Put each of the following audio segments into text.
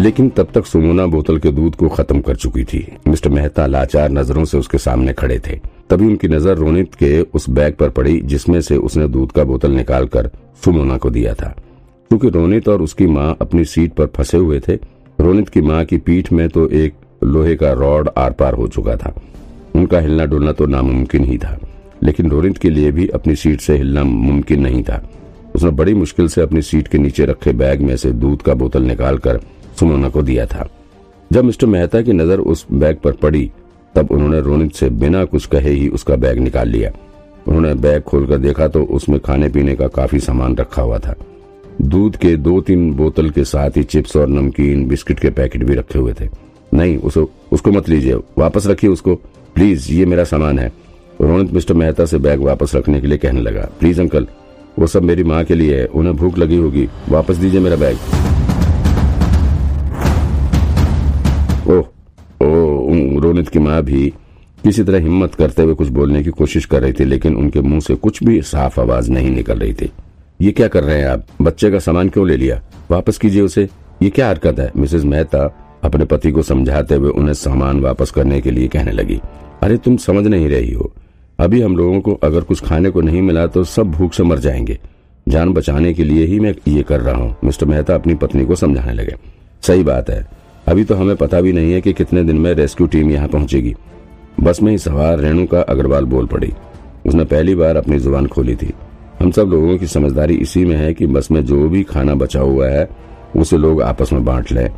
लेकिन तब तक सुमोना बोतल के दूध को खत्म कर चुकी थी। मिस्टर मेहता लाचार नज़रों से उसके सामने खड़े थे। तभी उनकी नज़र रोनित के उस बैग पर पड़ी, जिसमें से उसने दूध का बोतल निकालकर सुमोना को दिया था। क्योंकि रोनित और उसकी माँ अपनी सीट पर फंसे हुए थे, रोनित की माँ की पीठ में तो एक लोहे का रॉड आर पार हो चुका था। उनका हिलना डुलना तो नामुमकिन ही था, लेकिन रोनित के लिए भी अपनी सीट से हिलना मुमकिन नहीं था। उसने बड़ी मुश्किल से अपनी सीट के नीचे रखे बैग में से दूध का बोतल निकालकर सुमोना को दिया था। जब मिस्टर मेहता की नज़र उस बैग पर पड़ी, तब उन्होंने रोनित से बिना कुछ कहे ही उसका बैग निकाल लिया। उन्होंने बैग खोलकर देखा तो उसमें खाने पीने का काफ़ी सामान रखा हुआ था। दूध के दो तीन बोतल के साथ ही चिप्स और नमकीन, बिस्किट के पैकेट भी रखे हुए थे। नहीं उसको उसको मत लीजिए, वापस रखिए उसको। प्लीज़, ये मेरा सामान है। रोनित मिस्टर मेहता से बैग वापस रखने के लिए कहने लगा, प्लीज़ अंकल, वो सब मेरी माँ के लिए है, उन्हें भूख लगी होगी, वापस दीजिए मेरा बैग। रोनित की माँ भी किसी तरह हिम्मत करते हुए कुछ बोलने की कोशिश कर रही थी, लेकिन उनके मुँह से कुछ भी साफ़ आवाज़ नहीं निकल रही थी। ये क्या कर रहे हैं आप? बच्चे का सामान क्यों ले लिया? वापस कीजिए उसे। ये क्या हरकत है? मिसेज मेहता अपने पति को समझाते हुए उन्हें सामान वापस करने के लिए कहने लगी। अरे, तुम समझ नहीं रही हो। अभी हम लोगों को अगर कुछ खाने को नहीं मिला तो सब भूख से मर जाएँगे। जान बचाने के लिए ही मैं ये कर रहा हूँ। मिस्टर मेहता अपनी पत्नी को समझाने लगे। सही बात है। अभी तो हमें पता भी नहीं है कि कितने दिन में रेस्क्यू टीम यहाँ पहुंचेगी। बस में ही सवार रेणुका अग्रवाल बोल पड़ी। उसने पहली बार अपनी ज़ुबान खोली थी। हम सब लोगों की समझदारी इसी में है कि बस में जो भी खाना बचा हुआ है, उसे लोग आपस में बांट लें।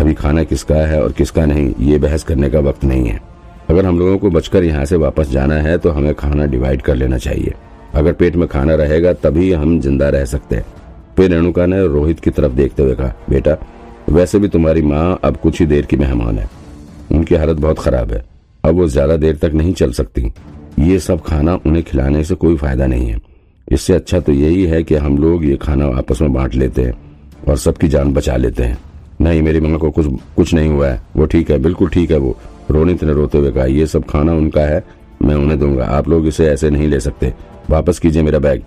अभी खाना किसका है और किसका नहीं, ये बहस करने का वक्त नहीं है। अगर हम लोगों को बचकर यहाँ से वापस जाना है तो हमें खाना डिवाइड कर लेना चाहिए। अगर पेट में खाना रहेगा, तभी हम ज़िंदा रह सकते हैं। फिर रेणुका ने रोहित की तरफ़ देखते हुए कहा, बेटा वैसे भी तुम्हारी माँ अब कुछ ही देर की मेहमान है। उनकी हालत बहुत खराब है। अब वो ज़्यादा देर तक नहीं चल सकती। ये सब खाना उन्हें खिलाने से कोई फ़ायदा नहीं है। इससे अच्छा तो यही है कि हम लोग ये खाना आपस में बांट लेते हैं और सबकी जान बचा लेते हैं। नहीं, मेरी माँ को कुछ कुछ नहीं हुआ है। वो ठीक है, बिल्कुल ठीक है वो। रोनित ने रोते हुए कहा, ये सब खाना उनका है, मैं उन्हें दूँगा। आप लोग इसे ऐसे नहीं ले सकते। वापस कीजिए मेरा बैग।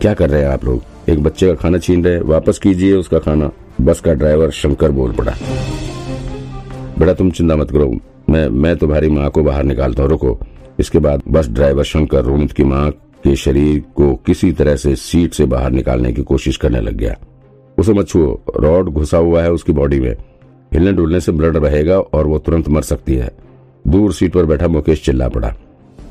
क्या कर रहे हैं आप लोग? एक बच्चे का खाना छीन रहे वापस कीजिए उसका खाना। बस का ड्राइवर शंकर बोल पड़ा। बेटा तुम चिंता मत करो, मैं मैं तुम्हारी माँ को बाहर निकालता हूँ, रुको। इसके बाद बस ड्राइवर शंकर रोनित की माँ के शरीर को किसी तरह से सीट से बाहर निकालने की कोशिश करने लग गया। उसे मत छुओ, रॉड घुसा हुआ है उसकी बॉडी में। हिलने डुलने से ब्लड बहेगा और वो तुरंत मर सकती है। दूर सीट पर बैठा मुकेश चिल्ला पड़ा।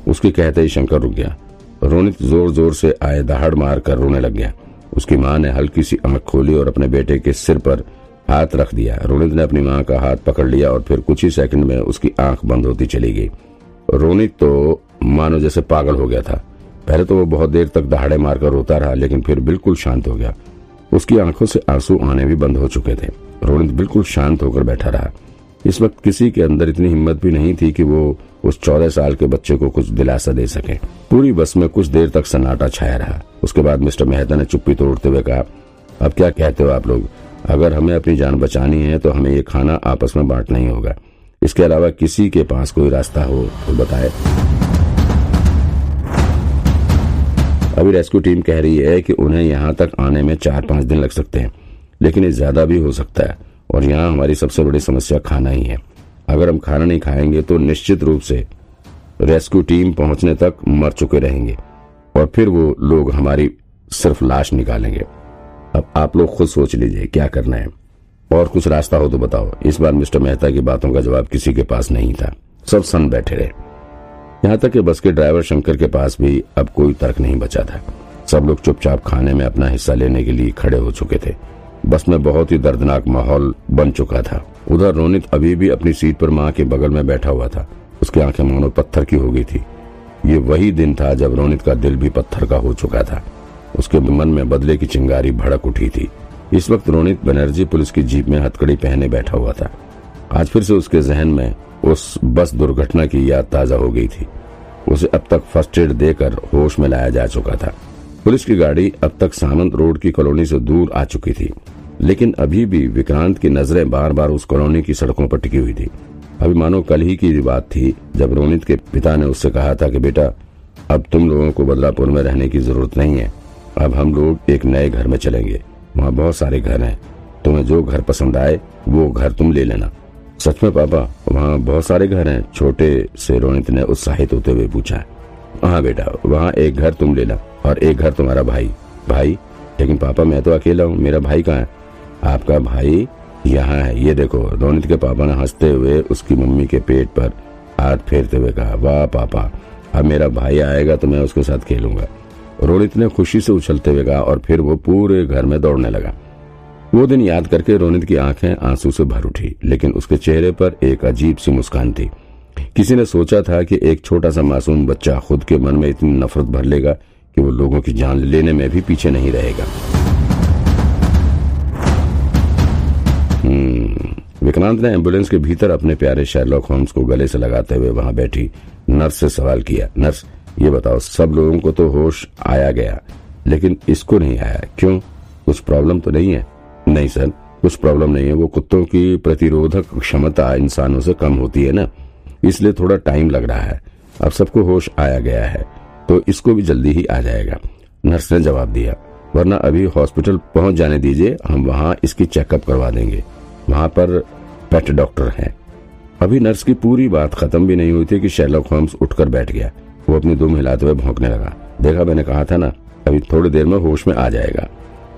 उसके कहते ही शंकर रुक गया। रोनित ज़ोर ज़ोर से आए दहाड़ मार कर रोने लग गया। उसकी माँ ने हल्की सी आँख खोली और अपने बेटे के सिर पर हाथ रख दिया। रोनित ने अपनी माँ का हाथ पकड़ लिया और फिर कुछ ही सेकंड में उसकी आँख बंद होती चली गई। रोनित तो मानो जैसे पागल हो गया था। पहले तो वो बहुत देर तक दहाड़े मारकर रोता रहा, लेकिन फिर बिल्कुल शांत हो गया। उसकी आँखों से आँसू आने भी बंद हो चुके थे। रोनित बिल्कुल शांत होकर बैठा रहा। इस वक्त किसी के अंदर इतनी हिम्मत भी नहीं थी कि वो उस चौदह साल के बच्चे को कुछ दिलासा दे सके। पूरी बस में कुछ देर तक सन्नाटा छाया रहा। उसके बाद मिस्टर मेहता ने चुप्पी तोड़ते हुए कहा, अब क्या कहते हो आप लोग? अगर हमें अपनी जान बचानी है तो हमें ये खाना आपस में बांटना ही होगा। इसके अलावा किसी के पास कोई रास्ता हो तो बताए। अभी रेस्क्यू टीम कह रही है कि उन्हें यहाँ तक आने में चार पाँच दिन लग सकते हैं, लेकिन ये ज़्यादा भी हो सकता है। और यहाँ हमारी सबसे बड़ी समस्या खाना ही है। अगर हम खाना नहीं खाएँगे तो निश्चित रूप से रेस्क्यू टीम पहुँचने तक मर चुके रहेंगे और फिर वो लोग हमारी सिर्फ़ लाश निकालेंगे। अब आप लोग खुद सोच लीजिए, क्या करना है? और कुछ रास्ता हो तो बताओ। इस बार मिस्टर मेहता की बातों का जवाब किसी के पास नहीं था। सब सन बैठे रहे। यहाँ तक कि बस के ड्राइवर शंकर के पास भी अब कोई तर्क नहीं बचा था। सब लोग चुपचाप खाने में अपना हिस्सा लेने के लिए खड़े हो चुके थे। बस में बहुत ही दर्दनाक माहौल बन चुका था। उधर रोनित अभी भी अपनी सीट पर माँ के बगल में बैठा हुआ था। उसकी आँखें मानो पत्थर की हो गई थी। ये वही दिन था जब रोनित का दिल भी पत्थर का हो चुका था। उसके मन में बदले की चिंगारी भड़क उठी थी। इस वक्त रोनित बनर्जी पुलिस की जीप में हथकड़ी पहने बैठा हुआ था। आज फिर से उसके जहन में उस बस दुर्घटना की याद ताज़ा हो गई थी। उसे अब तक फ़र्स्ट एड देकर होश में लाया जा चुका था। पुलिस की गाड़ी अब तक सामंत रोड की कॉलोनी से दूर आ चुकी थी, लेकिन अभी भी विक्रांत की नज़रें बार बार उस कॉलोनी की सड़कों पर टिकी हुई थी। अभी मानो कल ही की बात थी, जब रोनित के पिता ने उससे कहा था कि बेटा, अब तुम लोगों को बदलापुर में रहने की ज़रूरत नहीं है। अब हम लोग एक नए घर में चलेंगे। वहाँ बहुत सारे घर हैं। तुम्हें जो घर पसंद आए, वो घर तुम ले लेना। सच में पापा, वहाँ बहुत सारे घर हैं। छोटे से रोनित ने उत्साहित होते हुए पूछा हाँ बेटा, वहाँ एक घर तुम लेना और एक घर तुम्हारा भाई। भाई, लेकिन पापा, मैं तो अकेला हूँ। मेरा भाई कहाँ है? आपका भाई यहाँ है। ये देखो रोनित के पापा ने हँसते हुए उसकी मम्मी के पेट पर हाथ फेरते हुए कहा, वाह पापा, अब मेरा भाई आएगा तो मैं उसके साथ खेलूँगा। रोनित ने खुशी से उछलते हुए कहा और फिर वो पूरे घर में दौड़ने लगा। वो दिन याद करके रोनित की आँखें आँसू से भर उठी, लेकिन उसके चेहरे पर एक अजीब सी मुस्कान थी। किसी ने सोचा था कि एक छोटा सा मासूम बच्चा खुद के मन में इतनी नफरत भर लेगा कि वो लोगों की जान लेने में भी पीछे नहीं रहेगा। हम्म, विक्रांत ने एंबुलेंस के भीतर अपने प्यारे शेरलॉक होम्स को गले से लगाते हुए वहाँ बैठी नर्स से सवाल किया नर्स ये बताओ सब लोगों को तो होश आया गया लेकिन इसको नहीं आया क्यों? कुछ प्रॉब्लम तो नहीं है? नहीं सर कुछ प्रॉब्लम नहीं है वो कुत्तों की प्रतिरोधक क्षमता इंसानों से कम होती है ना इसलिए थोड़ा टाइम लग रहा है अब सबको होश आया गया है। तो इसको भी जल्दी ही आ जाएगा। नर्स ने जवाब दिया, वरना अभी हॉस्पिटल पहुँच जाने दीजिए, हम वहाँ इसकी चेकअप करवा देंगे। वहाँ पर पेट डॉक्टर हैं। अभी नर्स की पूरी बात खत्म भी नहीं हुई थी कि शेरलॉक होम्स उठकर बैठ गया। वो अपनी दुम हिलाते हुए भौंकने लगा। देखा मैंने कहा था ना, अभी थोड़ी देर में होश में आ जाएगा।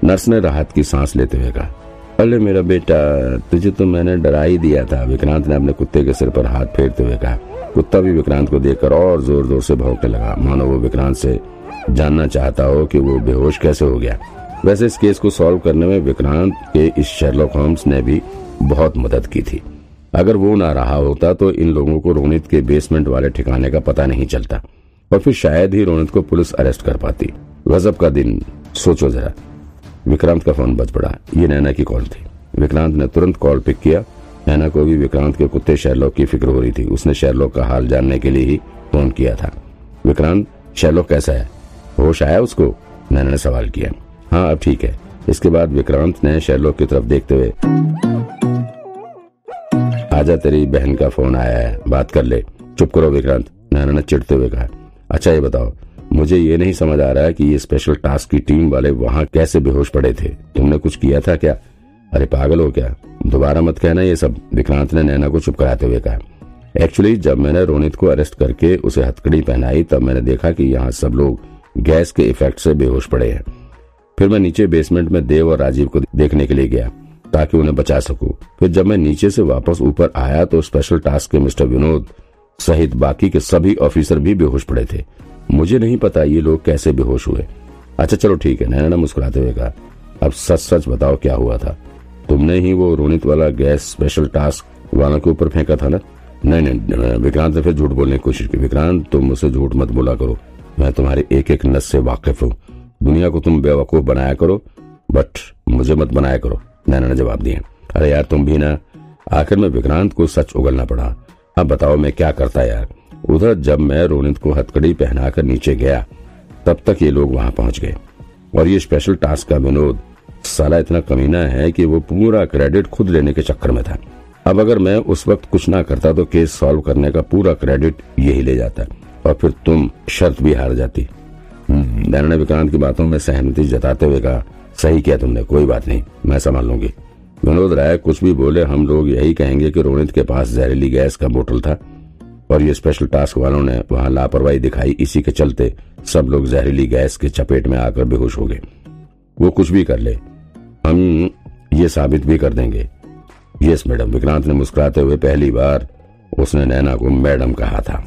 नर्स ने राहत की सांस लेते हुए कहा, अरे मेरा बेटा, तुझे तो मैंने डरा ही दिया था। विक्रांत ने अपने कुत्ते के सिर पर हाथ फेरते हुए कहा कुत्ता भी विक्रांत को देखकर और ज़ोर ज़ोर से भौंकने लगा। मानो वो विक्रांत से जानना चाहता हो कि वो बेहोश कैसे हो गया। वैसे इस केस को सॉल्व करने में विक्रांत के इस शेरलॉक होम्स ने भी बहुत मदद की थी। अगर वो ना रहा होता तो इन लोगों को रोनित के बेसमेंट वाले ठिकाने का पता नहीं चलता। और फिर शायद ही रोनित को पुलिस अरेस्ट कर पाती। गजब का दिन। सोचो जरा। विक्रांत का फ़ोन बज पड़ा। ये नैना की कॉल थी। विक्रांत ने तुरंत कॉल पिक किया। नैना को भी विक्रांत के कुत्ते शेरलॉक की फ़िक्र हो रही थी। उसने शेरलॉक का हाल जानने के लिए ही फ़ोन किया था। विक्रांत, शेरलॉक कैसा है? होश आया उसको? नैना ने सवाल किया। हाँ अब ठीक है। इसके बाद विक्रांत ने शेरलॉक की तरफ़ देखते हुए, आजा तेरी बहन का फ़ोन आया है, बात कर ले। चुप करो विक्रांत, नैना ने चिड़ते हुए कहा। अच्छा ये बताओ, मुझे ये नहीं समझ आ रहा है कि ये स्पेशल टास्क की टीम वाले वहाँ कैसे बेहोश पड़े थे। तुमने कुछ किया था क्या? अरे पागल हो क्या? दोबारा मत कहना, ये सब विक्रांत ने नैना को चुप कराते हुए कहा। एक्चुअली जब मैंने रोनित को अरेस्ट करके उसे हथकड़ी पहनाई, तब मैंने देखा कि यहाँ सब लोग गैस के इफ़ेक्ट से बेहोश पड़े हैं। फिर मैं नीचे बेसमेंट में देव और राजीव को देखने के लिए गया, ताकि उन्हें बचा सकूँ। फिर जब मैं नीचे से वापस ऊपर आया तो स्पेशल टास्क के मिस्टर विनोद सहित बाकी के सभी ऑफिसर भी बेहोश पड़े थे। मुझे नहीं पता ये लोग कैसे बेहोश हुए। अच्छा चलो ठीक है, नैना ने मुस्कुराते हुए कहा, अब सच सच बताओ क्या हुआ था। तुमने ही वो रोनित वाला गैस स्पेशल टास्क वालों के ऊपर फेंका था ना? नहीं नहीं विक्रांत ने फिर झूठ बोलने की कोशिश की। विक्रांत, तुम मुझसे झूठ मत बोला करो। मैं तुम्हारे एक एक नस से वाकिफ हूँ। दुनिया को तुम बेवकूफ़ बनाया करो बट मुझे मत बनाया करो। नैना ने जवाब दिया। अरे यार, तुम भी ना, आखिर में विक्रांत को सच उगलना पड़ा। अब बताओ मैं क्या करता यार? उधर जब मैं रोनित को हथकड़ी पहनाकर नीचे गया, तब तक ये लोग वहाँ पहुँच गए। और ये स्पेशल टास्क का विनोद साला इतना कमीना है कि वो पूरा क्रेडिट खुद लेने के चक्कर में था। अब अगर मैं उस वक्त कुछ ना करता तो केस सॉल्व करने का पूरा क्रेडिट यही ले जाता और फिर तुम शर्त भी हार जाती। हम्म, नैना ने विक्रांत की बातों में सहमति जताते हुए कहा सही किया तुमने कोई बात नहीं मैं संभाल लूँगी। विनोद राय कुछ भी बोले हम लोग यही कहेंगे कि रोनित के पास जहरीली गैस का बोतल था और ये स्पेशल टास्क वालों ने वहाँ लापरवाही दिखाई इसी के चलते सब लोग जहरीली गैस के चपेट में आकर बेहोश हो गए। वो कुछ भी कर ले हम ये साबित भी कर देंगे। यस मैडम, विक्रांत ने मुस्कुराते हुए पहली बार उसने नैना को मैडम कहा था।